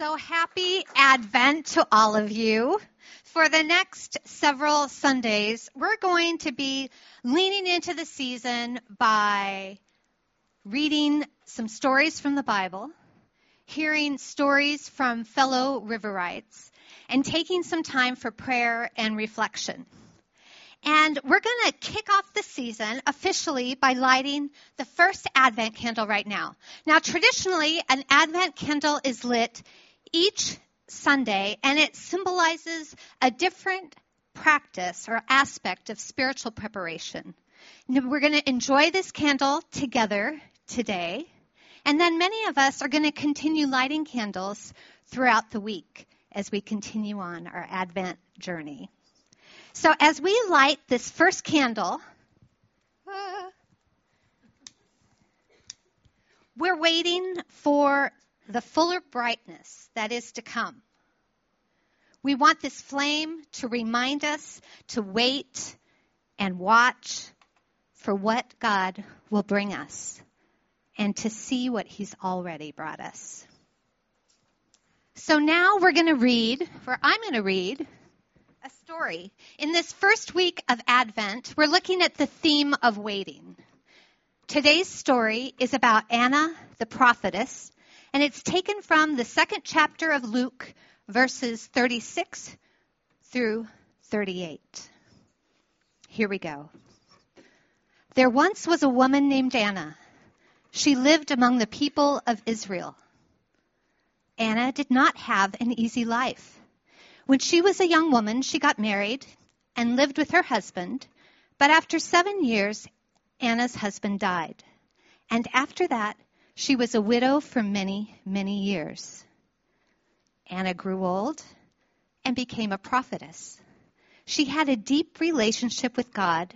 So happy Advent to all of you. For the next several Sundays, we're going to be leaning into the season by reading some stories from the Bible, hearing stories from fellow Riverites, and taking some time for prayer and reflection. And we're going to kick off the season officially by lighting the first Advent candle right now. Now, traditionally, an Advent candle is lit each Sunday, and it symbolizes a different practice or aspect of spiritual preparation. We're going to enjoy this candle together today, and then many of us are going to continue lighting candles throughout the week as we continue on our Advent journey. So as we light this first candle, we're waiting for the fuller brightness that is to come. We want this flame to remind us to wait and watch for what God will bring us and to see what He's already brought us. So now we're going to read, or I'm going to read, a story. In this first week of Advent, we're looking at the theme of waiting. Today's story is about Anna the prophetess, and it's taken from the second chapter of Luke, verses 36 through 38. Here we go. There once was a woman named Anna. She lived among the people of Israel. Anna did not have an easy life. When she was a young woman, she got married and lived with her husband. But after seven years, Anna's husband died. And after that, she was a widow for many, many years. Anna grew old and became a prophetess. She had a deep relationship with God,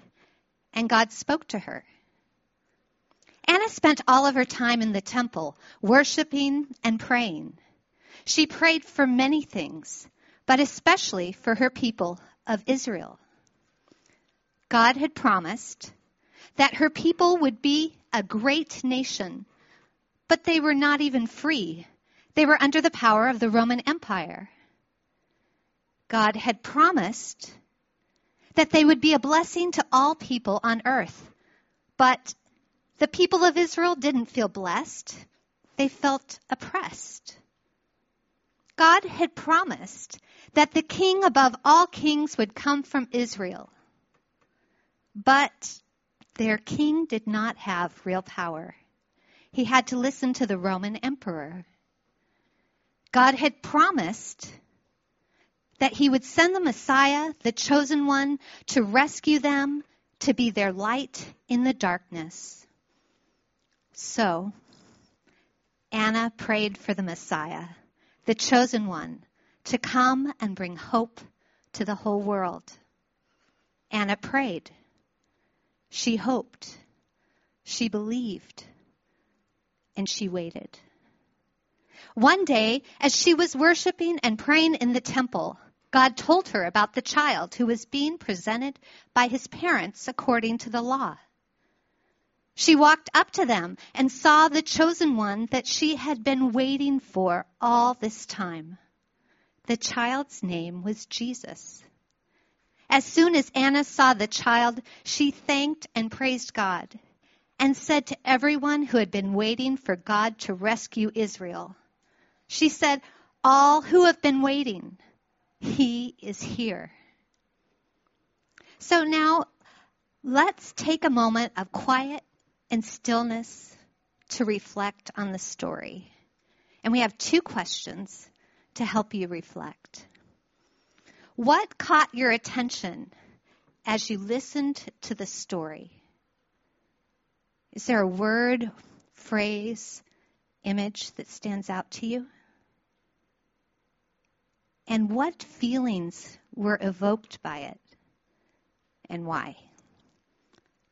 and God spoke to her. Anna spent all of her time in the temple, worshiping and praying. She prayed for many things, but especially for her people of Israel. God had promised that her people would be a great nation, but they were not even free. They were under the power of the Roman Empire. God had promised that they would be a blessing to all people on earth, but the people of Israel didn't feel blessed. They felt oppressed. God had promised that the king above all kings would come from Israel. But their king did not have real power. He had to listen to the Roman emperor. God had promised that he would send the Messiah, the chosen one, to rescue them, to be their light in the darkness. So, Anna prayed for the Messiah, the chosen one, to come and bring hope to the whole world. Anna prayed. She hoped. She believed. And she waited. One day, as she was worshiping and praying in the temple, God told her about the child who was being presented by his parents according to the law. She walked up to them and saw the chosen one that she had been waiting for all this time. The child's name was Jesus. As soon as Anna saw the child, she thanked and praised God and said to everyone who had been waiting for God to rescue Israel, she said, All who have been waiting, he is here. So now let's take a moment of quiet and stillness to reflect on the story. And we have two questions to help you reflect. What caught your attention as you listened to the story? Is there a word, phrase, image that stands out to you? And what feelings were evoked by it and why?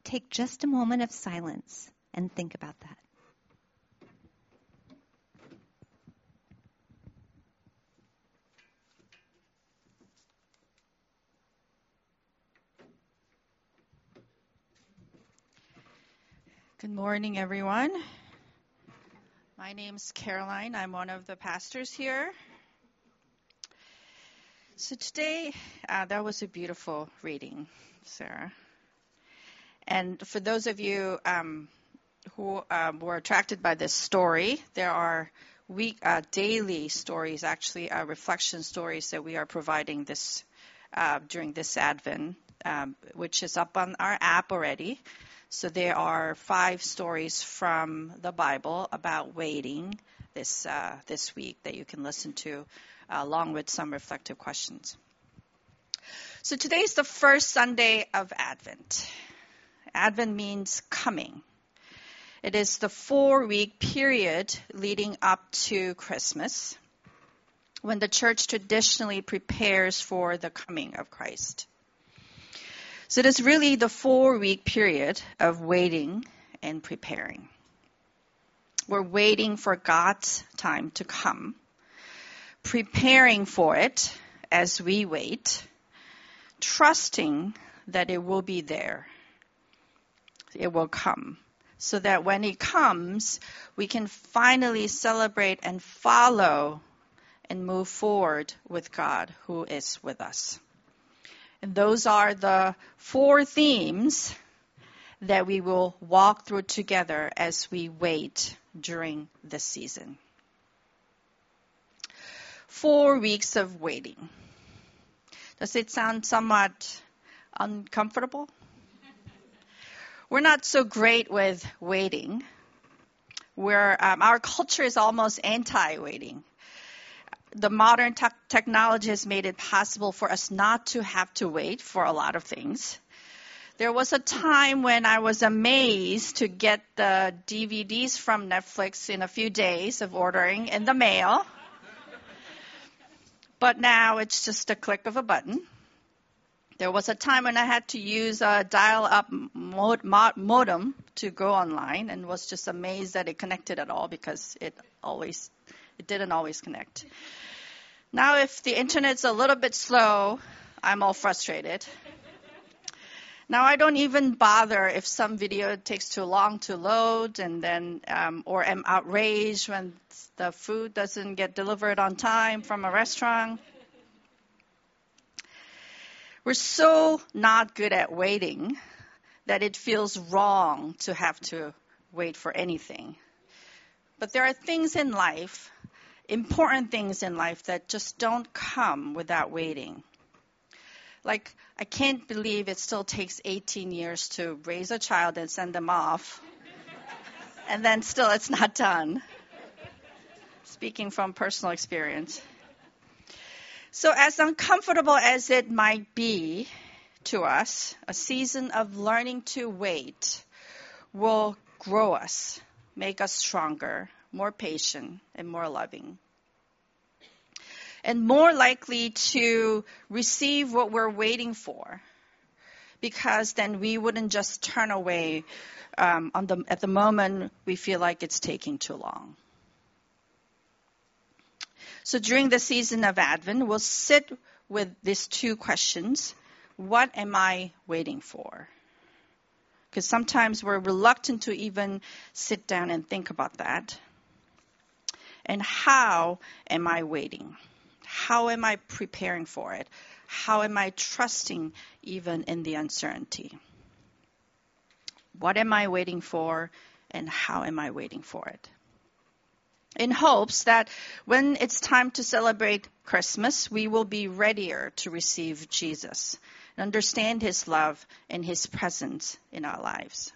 Take just a moment of silence and think about that. Good morning, everyone. My name's Caroline. I'm one of the pastors here. So today, uh, that was a beautiful reading, Sarah. And for those of you um, who um, were attracted by this story, there are week uh, daily stories, actually uh, reflection stories that we are providing this uh, during this Advent, um, which is up on our app already. So there are five stories from the Bible about waiting this uh, this week that you can listen to, uh, along with some reflective questions. So today is the first Sunday of Advent. Advent means coming. It is the four week period leading up to Christmas when the church traditionally prepares for the coming of Christ. So it is really the four week period of waiting and preparing. We're waiting for God's time to come, preparing for it as we wait, trusting that it will be there. It will come. So that when it comes, we can finally celebrate and follow and move forward with God who is with us. And those are the four themes that we will walk through together as we wait during this season. Four weeks of waiting. Does it sound somewhat uncomfortable? We're not so great with waiting. Um, our culture is almost anti-waiting the modern te- technology has made it possible for us not to have to wait for a lot of things. There was a time when I was amazed to get the DVDs from Netflix in a few days of ordering in the mail. But now it's just a click of a button. There was a time when I had to use a dial up mod- modem to go online and was just amazed that it connected at all because it always it didn't always connect. Now, if the internet's a little bit slow, I'm all frustrated. Now I don't even bother if some video takes too long to load, and then um, or am outraged when the food doesn't get delivered on time from a restaurant. We're so not good at waiting that it feels wrong to have to wait for anything. But there are things in life important things in life that just don't come without waiting. Like, I can't believe it still takes 18 years to raise a child and send them off, and then still it's not done. Speaking from personal experience. So, as uncomfortable as it might be to us, a season of learning to wait will grow us, make us stronger, more patient, and more loving. And more likely to receive what we're waiting for. Because then we wouldn't just turn away um, the, at the moment we feel like it's taking too long. So during the season of Advent, we'll sit with these two questions. What am I waiting for? Because sometimes we're reluctant to even sit down and think about that. And how am I waiting? How am I preparing for it? How am I trusting even in the uncertainty? What am I waiting for and how am I waiting for it? In hopes that when it's time to celebrate Christmas, we will be readier to receive Jesus and understand his love and his presence in our lives.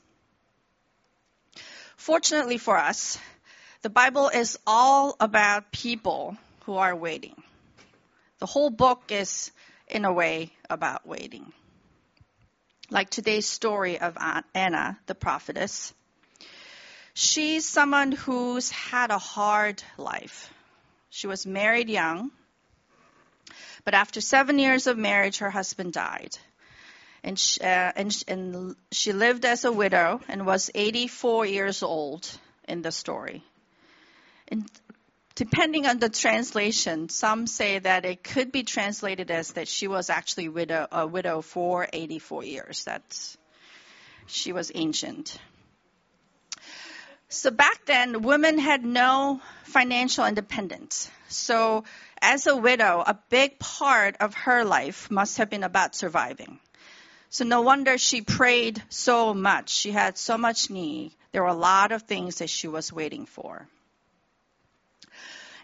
Fortunately for us, the Bible is all about people who are waiting. The whole book is, in a way, about waiting. Like today's story of Anna, the prophetess. She's someone who's had a hard life. She was married young, but after seven years of marriage, her husband died. And she, uh, and, and she lived as a widow and was 84 years old in the story. And depending on the translation, some say that it could be translated as that she was actually widow, a widow for 84 years. That's she was ancient. So back then, women had no financial independence. So as a widow, a big part of her life must have been about surviving. So no wonder she prayed so much. She had so much need. There were a lot of things that she was waiting for.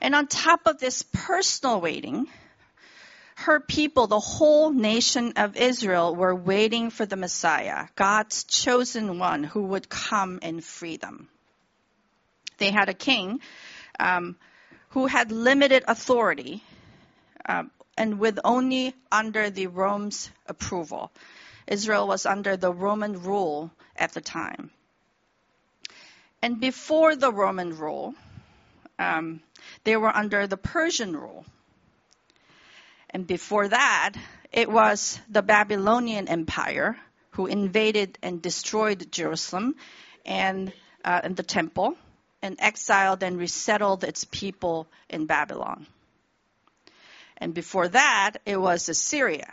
And on top of this personal waiting, her people, the whole nation of Israel, were waiting for the Messiah, God's chosen one who would come and free them. They had a king um, who had limited authority um, and with only under the Rome's approval. Israel was under the Roman rule at the time. And before the Roman rule, um, they were under the Persian rule. And before that, it was the Babylonian Empire who invaded and destroyed Jerusalem and, uh, and the temple and exiled and resettled its people in Babylon. And before that, it was Assyria.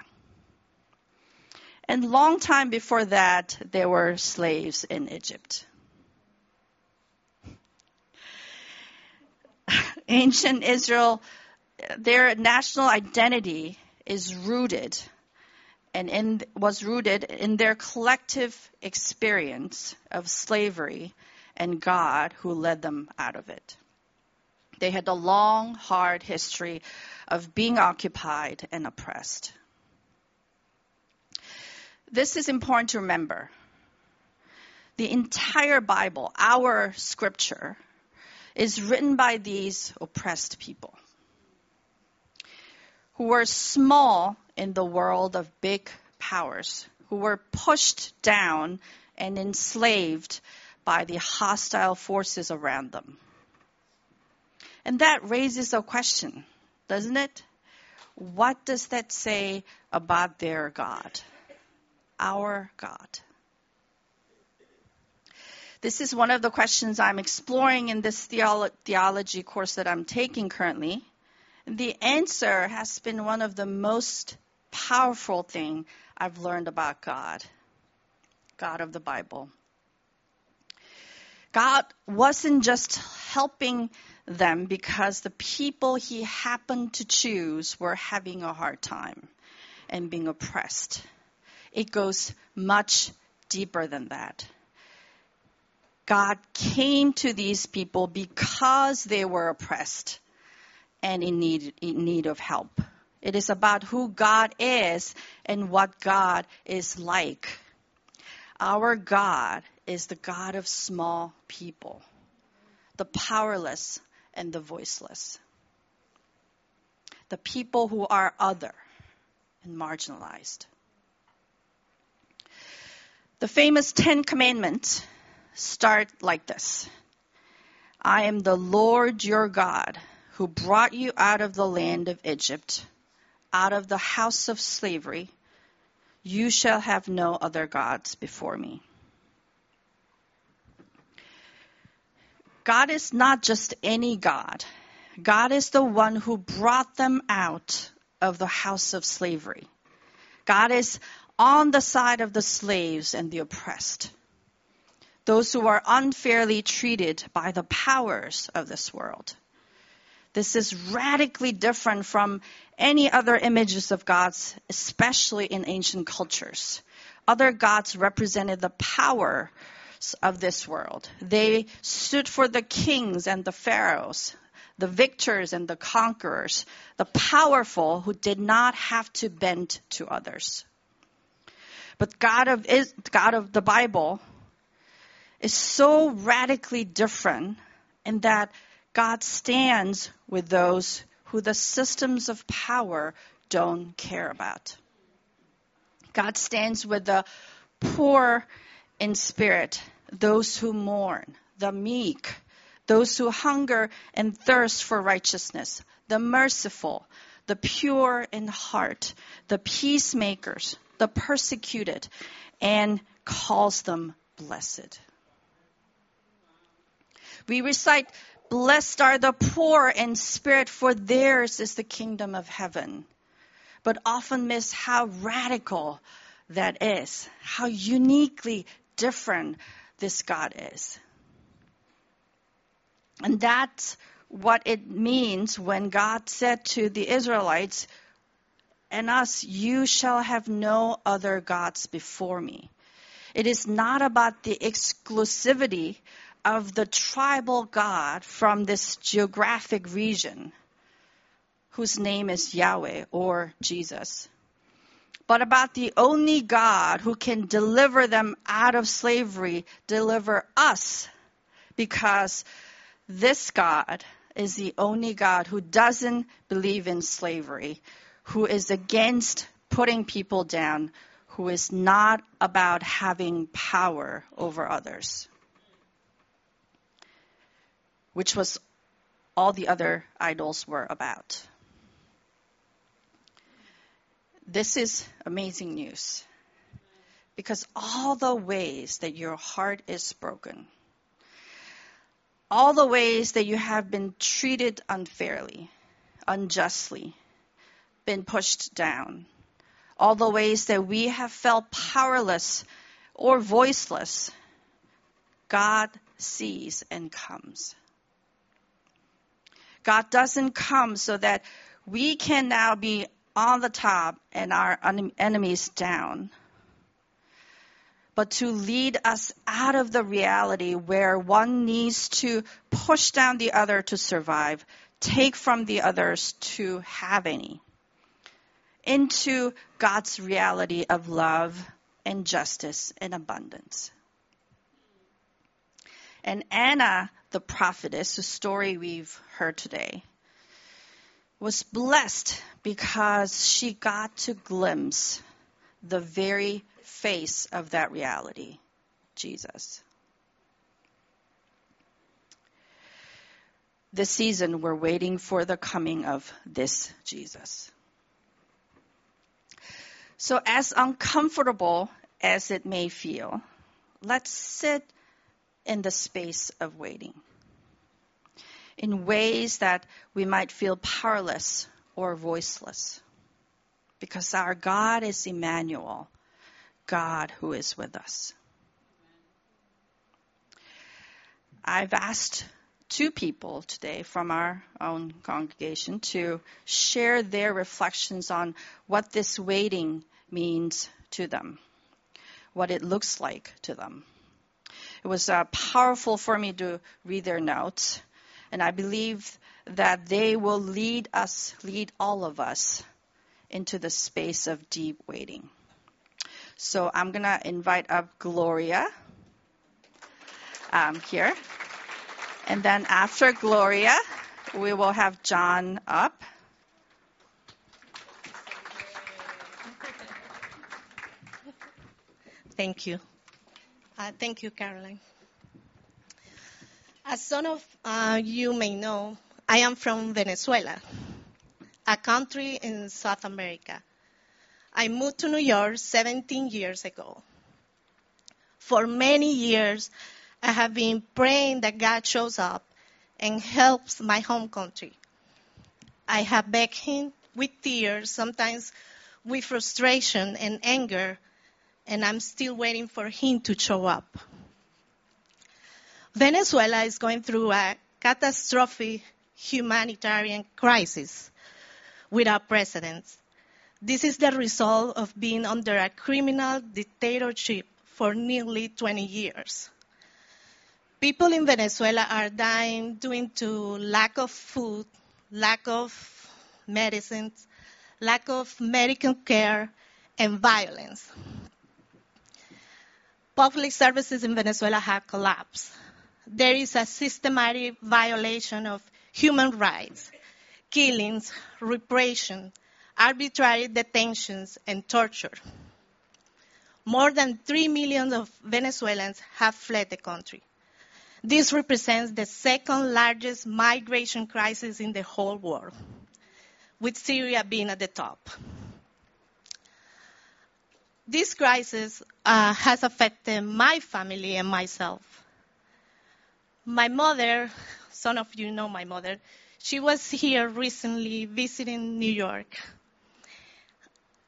And long time before that, there were slaves in Egypt. Ancient Israel their national identity is rooted and in, was rooted in their collective experience of slavery and God who led them out of it. They had a long, hard history of being occupied and oppressed. This is important to remember. The entire Bible, our scripture, is written by these oppressed people who were small in the world of big powers, who were pushed down and enslaved by the hostile forces around them. And that raises a question, doesn't it? What does that say about their God? Our God. This is one of the questions I'm exploring in this theolo- theology course that I'm taking currently. The answer has been one of the most powerful thing I've learned about God, God of the Bible. God wasn't just helping them because the people he happened to choose were having a hard time and being oppressed. It goes much deeper than that. God came to these people because they were oppressed and in need, in need of help. It is about who God is and what God is like. Our God is the God of small people, the powerless and the voiceless, the people who are other and marginalized. The famous Ten Commandments start like this I am the Lord your God who brought you out of the land of Egypt, out of the house of slavery. You shall have no other gods before me. God is not just any God. God is the one who brought them out of the house of slavery. God is on the side of the slaves and the oppressed, those who are unfairly treated by the powers of this world. This is radically different from any other images of gods, especially in ancient cultures. Other gods represented the power of this world. They stood for the kings and the pharaohs, the victors and the conquerors, the powerful who did not have to bend to others. But God of, is God of the Bible is so radically different in that God stands with those who the systems of power don't care about. God stands with the poor in spirit, those who mourn, the meek, those who hunger and thirst for righteousness, the merciful, the pure in heart, the peacemakers, the persecuted, and calls them blessed. We recite Blessed are the poor in spirit, for theirs is the kingdom of heaven. But often miss how radical that is, how uniquely different this God is. And that's what it means when God said to the Israelites, and us, you shall have no other gods before me. It is not about the exclusivity of the tribal God from this geographic region whose name is Yahweh or Jesus, but about the only God who can deliver them out of slavery, deliver us, because this God is the only God who doesn't believe in slavery, who is against putting people down, who is not about having power over others, which was all the other idols were about. This is amazing news because all the ways that your heart is broken, all the ways that you have been treated unfairly, unjustly, been pushed down, all the ways that we have felt powerless or voiceless, God sees and comes. God doesn't come so that we can now be on the top and our enemies down, but to lead us out of the reality where one needs to push down the other to survive, take from the others to have any into God's reality of love and justice and abundance. And Anna, the prophetess, the story we've heard today, was blessed because she got to glimpse the very face of that reality, Jesus. This season, we're waiting for the coming of this Jesus. So, as uncomfortable as it may feel, let's sit in the space of waiting in ways that we might feel powerless or voiceless. Because our God is Emmanuel, God who is with us. I've asked two people today from our own congregation to share their reflections on what this waiting means to them, what it looks like to them. It was uh, powerful for me to read their notes, and I believe that they will lead us, lead all of us into the space of deep waiting. So I'm going to invite up Gloria um, here. And then after Gloria, we will have John up. Thank you. Uh, thank you, Caroline. As some of uh, you may know, I am from Venezuela, a country in South America. I moved to New York 17 years ago. For many years, I have been praying that God shows up and helps my home country. I have begged Him with tears, sometimes with frustration and anger, and I'm still waiting for Him to show up. Venezuela is going through a catastrophic humanitarian crisis without precedents. This is the result of being under a criminal dictatorship for nearly 20 years. People in Venezuela are dying due to lack of food, lack of medicines, lack of medical care, and violence. Public services in Venezuela have collapsed. There is a systematic violation of human rights, killings, repression, arbitrary detentions, and torture. More than 3 million of Venezuelans have fled the country. This represents the second largest migration crisis in the whole world, with Syria being at the top. This crisis uh, has affected my family and myself. My mother, some of you know my mother, she was here recently visiting New York.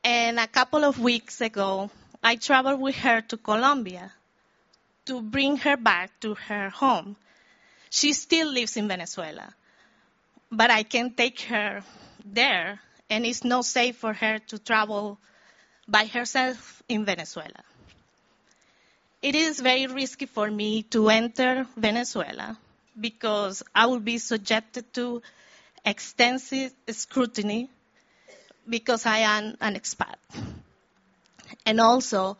And a couple of weeks ago, I traveled with her to Colombia to bring her back to her home. She still lives in Venezuela, but I can't take her there, and it's not safe for her to travel by herself in Venezuela. It is very risky for me to enter Venezuela because I will be subjected to extensive scrutiny because I am an expat. And also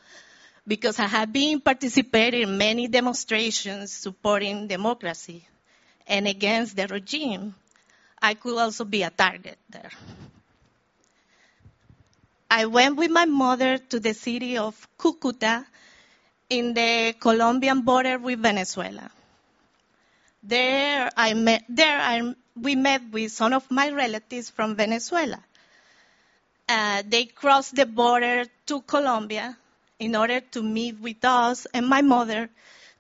because I have been participating in many demonstrations supporting democracy and against the regime, I could also be a target there. I went with my mother to the city of Cucuta in the Colombian border with Venezuela. There, I met, there I, we met with some of my relatives from Venezuela. Uh, they crossed the border to Colombia in order to meet with us and my mother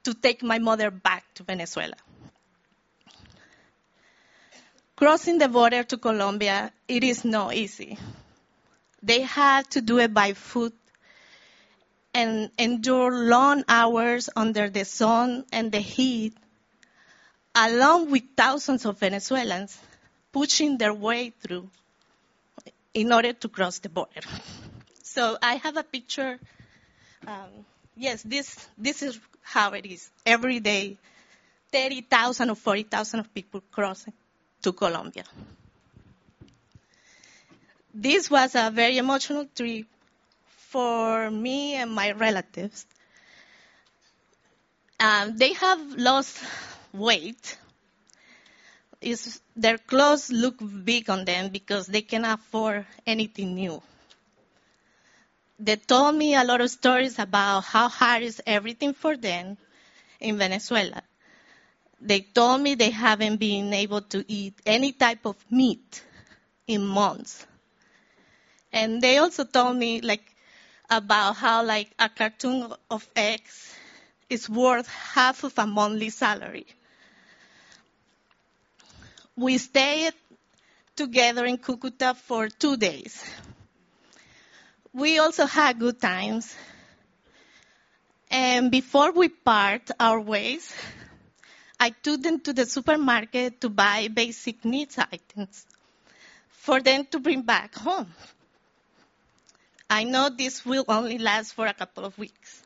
to take my mother back to Venezuela. Crossing the border to Colombia, it is not easy. They had to do it by foot and endure long hours under the sun and the heat, along with thousands of Venezuelans pushing their way through in order to cross the border. So I have a picture. Um, yes, this this is how it is every day. Thirty thousand or forty thousand of people crossing to Colombia. This was a very emotional trip for me and my relatives. Um, they have lost weight. Is their clothes look big on them because they cannot afford anything new. They told me a lot of stories about how hard is everything for them in Venezuela. They told me they haven't been able to eat any type of meat in months. And they also told me like about how like a carton of eggs is worth half of a monthly salary. We stayed together in Cucuta for two days. We also had good times. And before we part our ways, I took them to the supermarket to buy basic needs items for them to bring back home. I know this will only last for a couple of weeks.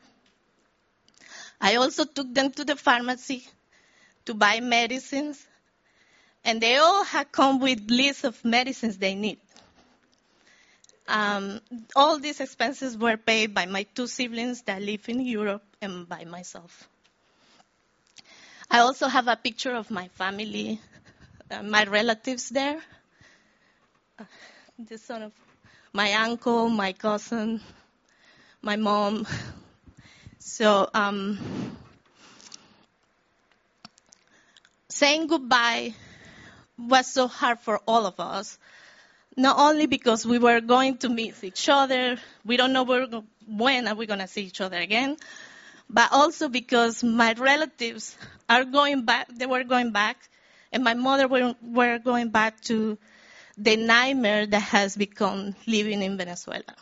I also took them to the pharmacy to buy medicines, and they all had come with lists of medicines they need. Um, all these expenses were paid by my two siblings that live in Europe and by myself. I also have a picture of my family, uh, my relatives there. Uh, the son of my uncle, my cousin, my mom. So, um, saying goodbye was so hard for all of us. Not only because we were going to meet each other, we don't know when are we going to see each other again, but also because my relatives are going back, they were going back, and my mother were, were going back to the nightmare that has become living in Venezuela.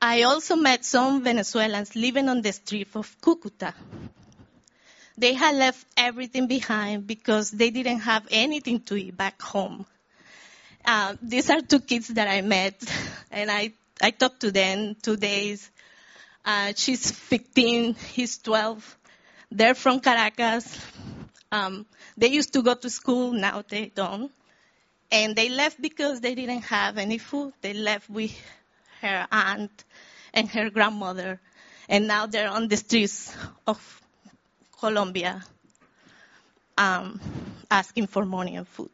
I also met some Venezuelans living on the street of Cucuta. They had left everything behind because they didn't have anything to eat back home. Uh, these are two kids that I met, and I, I talked to them two days. Uh, she's 15, he's 12. They're from Caracas. Um, they used to go to school, now they don't. And they left because they didn't have any food. They left with her aunt and her grandmother. And now they're on the streets of Colombia um, asking for money and food.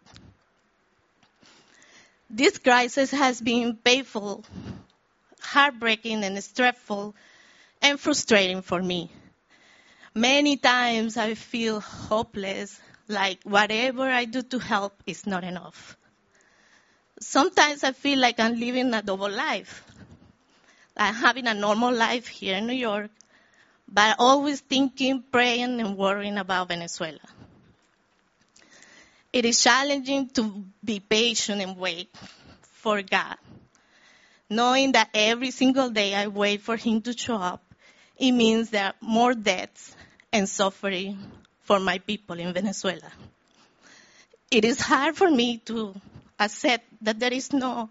This crisis has been painful, heartbreaking, and stressful, and frustrating for me. Many times I feel hopeless, like whatever I do to help is not enough. Sometimes I feel like I'm living a double life. I'm having a normal life here in New York, but always thinking, praying, and worrying about Venezuela. It is challenging to be patient and wait for God, knowing that every single day I wait for Him to show up. It means there are more deaths and suffering for my people in Venezuela. It is hard for me to accept that there is no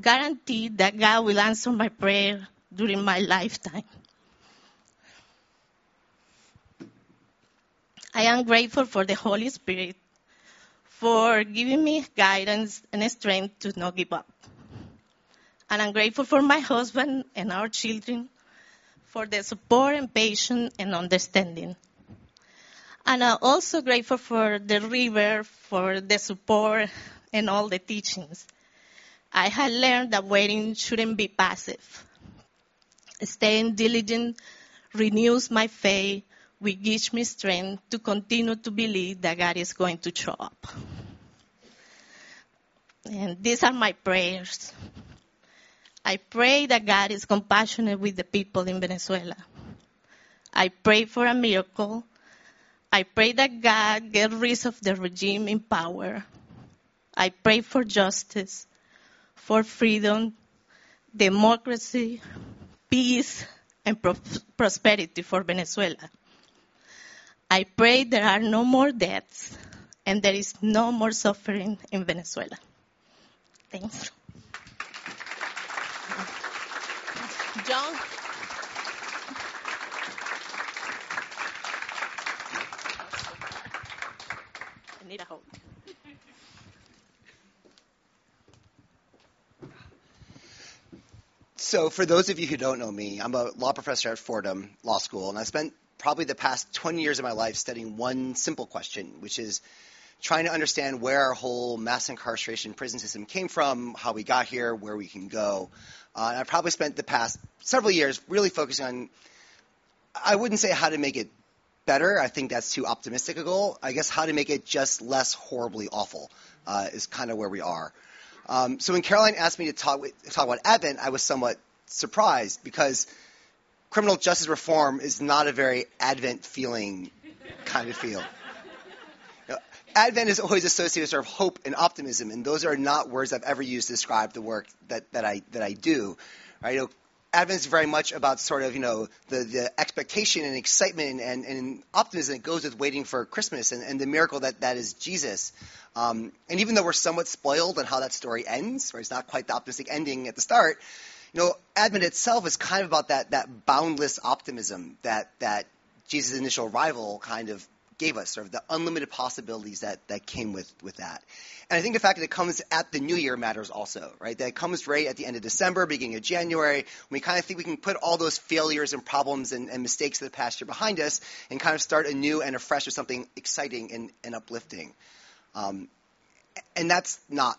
guarantee that God will answer my prayer during my lifetime. I am grateful for the Holy Spirit for giving me guidance and strength to not give up. And I'm grateful for my husband and our children for their support and patience and understanding. And I'm also grateful for the river for the support and all the teachings. I had learned that waiting shouldn't be passive. Staying diligent renews my faith which gives me strength to continue to believe that God is going to show up. And these are my prayers. I pray that God is compassionate with the people in Venezuela. I pray for a miracle. I pray that God get rid of the regime in power. I pray for justice, for freedom, democracy, peace, and pro- prosperity for Venezuela. I pray there are no more deaths and there is no more suffering in Venezuela. Thanks. John. So, for those of you who don't know me, I'm a law professor at Fordham Law School, and I spent probably the past 20 years of my life studying one simple question, which is trying to understand where our whole mass incarceration prison system came from, how we got here, where we can go. Uh, and I've probably spent the past several years really focusing on, I wouldn't say how to make it better. I think that's too optimistic a goal. I guess how to make it just less horribly awful uh, is kind of where we are. Um, so when Caroline asked me to talk, talk about Advent, I was somewhat surprised because – criminal justice reform is not a very Advent feeling kind of know, Advent is always associated with sort of hope and optimism, and those are not words I've ever used to describe the work that, that I that I do. Right? You know, Advent is very much about sort of you know the, the expectation and excitement and, and optimism that goes with waiting for Christmas and, and the miracle that, that is Jesus. Um, and even though we're somewhat spoiled on how that story ends, right, it's not quite the optimistic ending at the start you know, Advent itself is kind of about that that boundless optimism that that Jesus' initial arrival kind of gave us, sort of the unlimited possibilities that that came with with that. And I think the fact that it comes at the new year matters also, right? That it comes right at the end of December, beginning of January, we kind of think we can put all those failures and problems and, and mistakes of the past year behind us and kind of start anew and afresh with something exciting and, and uplifting. Um, and that's not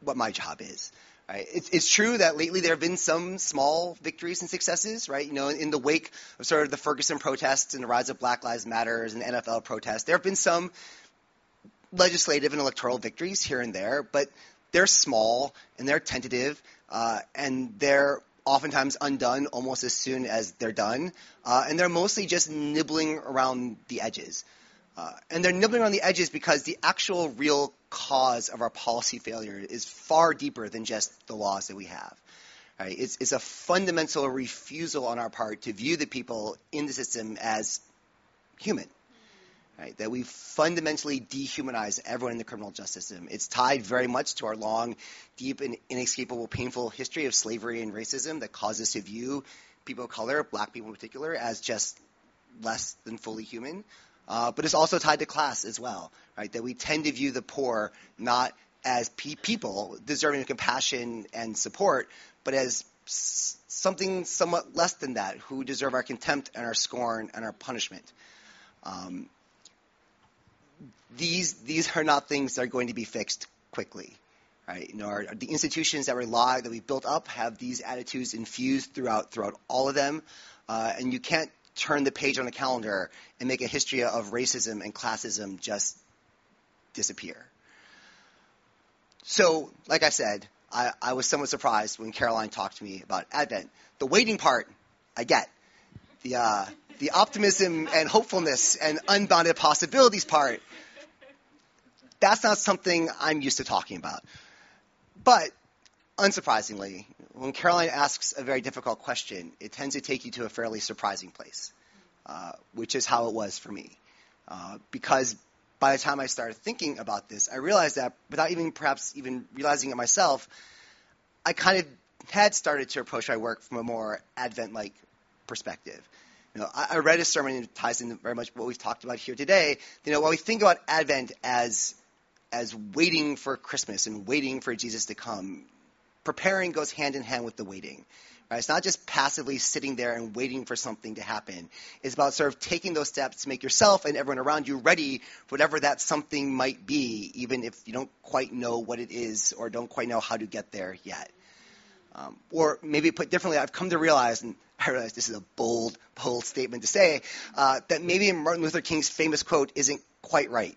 what my job is. Right? It's, it's true that lately there have been some small victories and successes, right? You know, in the wake of sort of the Ferguson protests and the rise of Black Lives Matters and NFL protests, there have been some legislative and electoral victories here and there, but they're small and they're tentative uh, and they're oftentimes undone almost as soon as they're done, uh, and they're mostly just nibbling around the edges. Uh, and they're nibbling on the edges because the actual real cause of our policy failure is far deeper than just the laws that we have. Right? It's, it's a fundamental refusal on our part to view the people in the system as human. Right? That we fundamentally dehumanize everyone in the criminal justice system. It's tied very much to our long, deep, and inescapable, painful history of slavery and racism that causes us to view people of color, black people in particular, as just less than fully human. Uh, but it's also tied to class as well, right? That we tend to view the poor not as pe- people deserving of compassion and support, but as s- something somewhat less than that, who deserve our contempt and our scorn and our punishment. Um, these these are not things that are going to be fixed quickly, right? You know, our, the institutions that rely that we built up have these attitudes infused throughout throughout all of them, uh, and you can't turn the page on a calendar and make a history of racism and classism just disappear. So, like I said, I, I, was somewhat surprised when Caroline talked to me about Advent. The waiting part, I get. The, uh, the optimism and hopefulness and unbounded possibilities part, that's not something I'm used to talking about. But unsurprisingly, when Caroline asks a very difficult question, it tends to take you to a fairly surprising place. uh, which is how it was for me. Uh, because by the time I started thinking about this, I realized that without even perhaps even realizing it myself, I kind of had started to approach my work from a more Advent-like perspective. You know, I, I read a sermon it ties in very much what we've talked about here today. You know, when we think about Advent as as waiting for Christmas and waiting for Jesus to come, preparing goes hand in hand with the waiting. Right? It's not just passively sitting there and waiting for something to happen. It's about sort of taking those steps to make yourself and everyone around you ready for whatever that something might be, even if you don't quite know what it is or don't quite know how to get there yet. Um, or maybe put differently, I've come to realize, and I realize this is a bold, bold statement to say, uh, that maybe Martin Luther King's famous quote isn't quite right.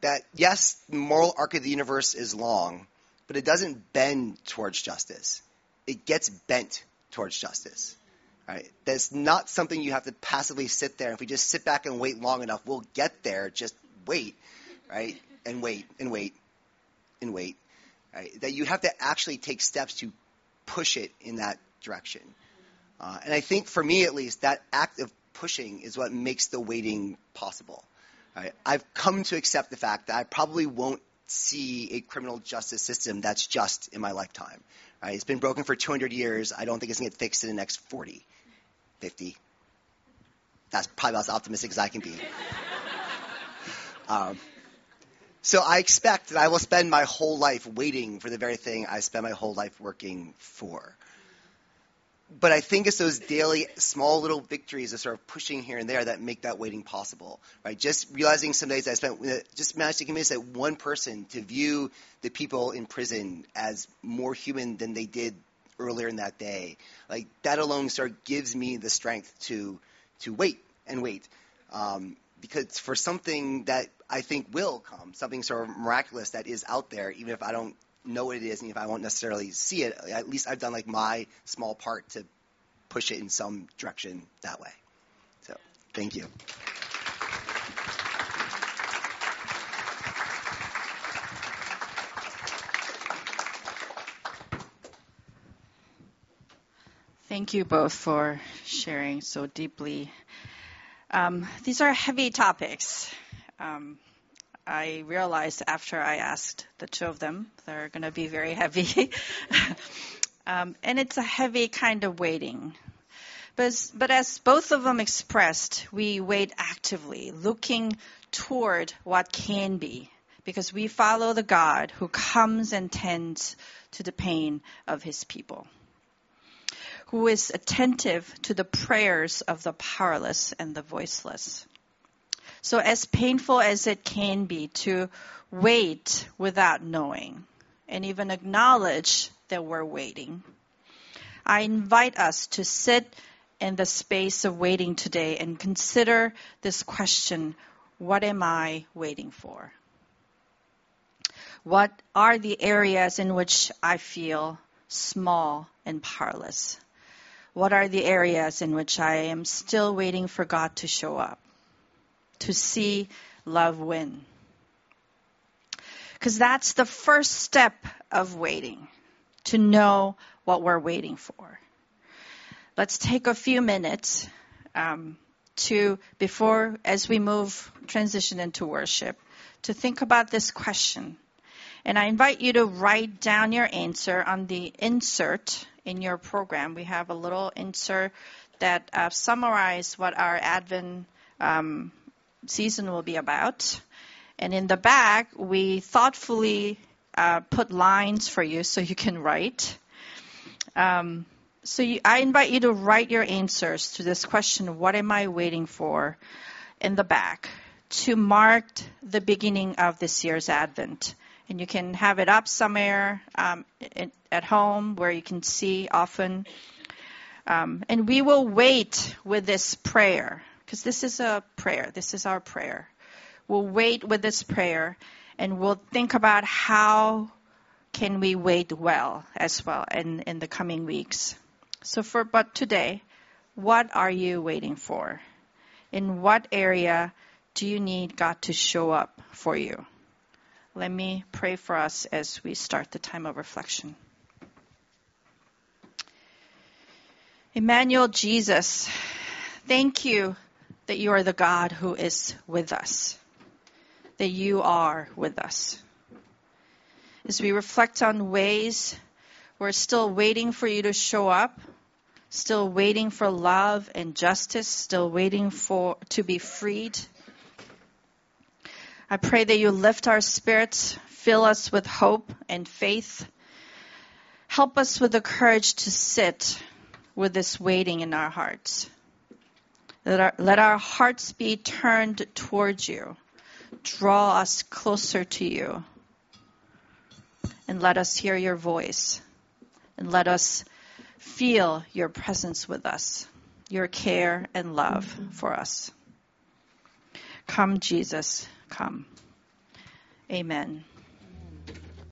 That yes, the moral arc of the universe is long, but it doesn't bend towards justice. It gets bent towards justice. Right? That's not something you have to passively sit there. If we just sit back and wait long enough, we'll get there. Just wait, right? And wait and wait and wait. Right? That you have to actually take steps to push it in that direction. Uh, and I think for me at least, that act of pushing is what makes the waiting possible. Right? I've come to accept the fact that I probably won't see a criminal justice system that's just in my lifetime. Right? It's been broken for 200 years. I don't think it's going to get fixed in the next 40, 50. That's probably about as optimistic as I can be. um, so I expect that I will spend my whole life waiting for the very thing I spend my whole life working for. But I think it's those daily small little victories of sort of pushing here and there that make that waiting possible, right? Just realizing some days I spent, just managed to convince that one person to view the people in prison as more human than they did earlier in that day. Like that alone sort of gives me the strength to, to wait and wait. Um, because for something that I think will come, something sort of miraculous that is out there, even if I don't know what it is and if I won't necessarily see it, at least I've done like my small part to push it in some direction that way. So, thank you. Thank you both for sharing so deeply um, these are heavy topics. Um, I realized after I asked the two of them, they're going to be very heavy. um, and it's a heavy kind of waiting. But, but as both of them expressed, we wait actively, looking toward what can be, because we follow the God who comes and tends to the pain of his people who is attentive to the prayers of the powerless and the voiceless. So, as painful as it can be to wait without knowing and even acknowledge that we're waiting, I invite us to sit in the space of waiting today and consider this question What am I waiting for? What are the areas in which I feel small and powerless? What are the areas in which I am still waiting for God to show up, to see love win? Because that's the first step of waiting, to know what we're waiting for. Let's take a few minutes um, to, before, as we move, transition into worship, to think about this question. And I invite you to write down your answer on the insert in your program, we have a little insert that uh, summarize what our Advent um, season will be about. And in the back, we thoughtfully uh, put lines for you so you can write. Um, so you, I invite you to write your answers to this question, what am I waiting for, in the back to mark the beginning of this year's Advent and you can have it up somewhere um, at home where you can see often. Um, and we will wait with this prayer because this is a prayer. This is our prayer. We'll wait with this prayer and we'll think about how can we wait well as well in, in the coming weeks. So for but today, what are you waiting for? In what area do you need God to show up for you? Let me pray for us as we start the time of reflection. Emmanuel Jesus, thank you that you are the God who is with us, that you are with us. As we reflect on ways we're still waiting for you to show up, still waiting for love and justice, still waiting for to be freed. I pray that you lift our spirits, fill us with hope and faith. Help us with the courage to sit with this waiting in our hearts. Let our, let our hearts be turned towards you. Draw us closer to you. And let us hear your voice and let us feel your presence with us, your care and love for us. Come, Jesus, come. Amen.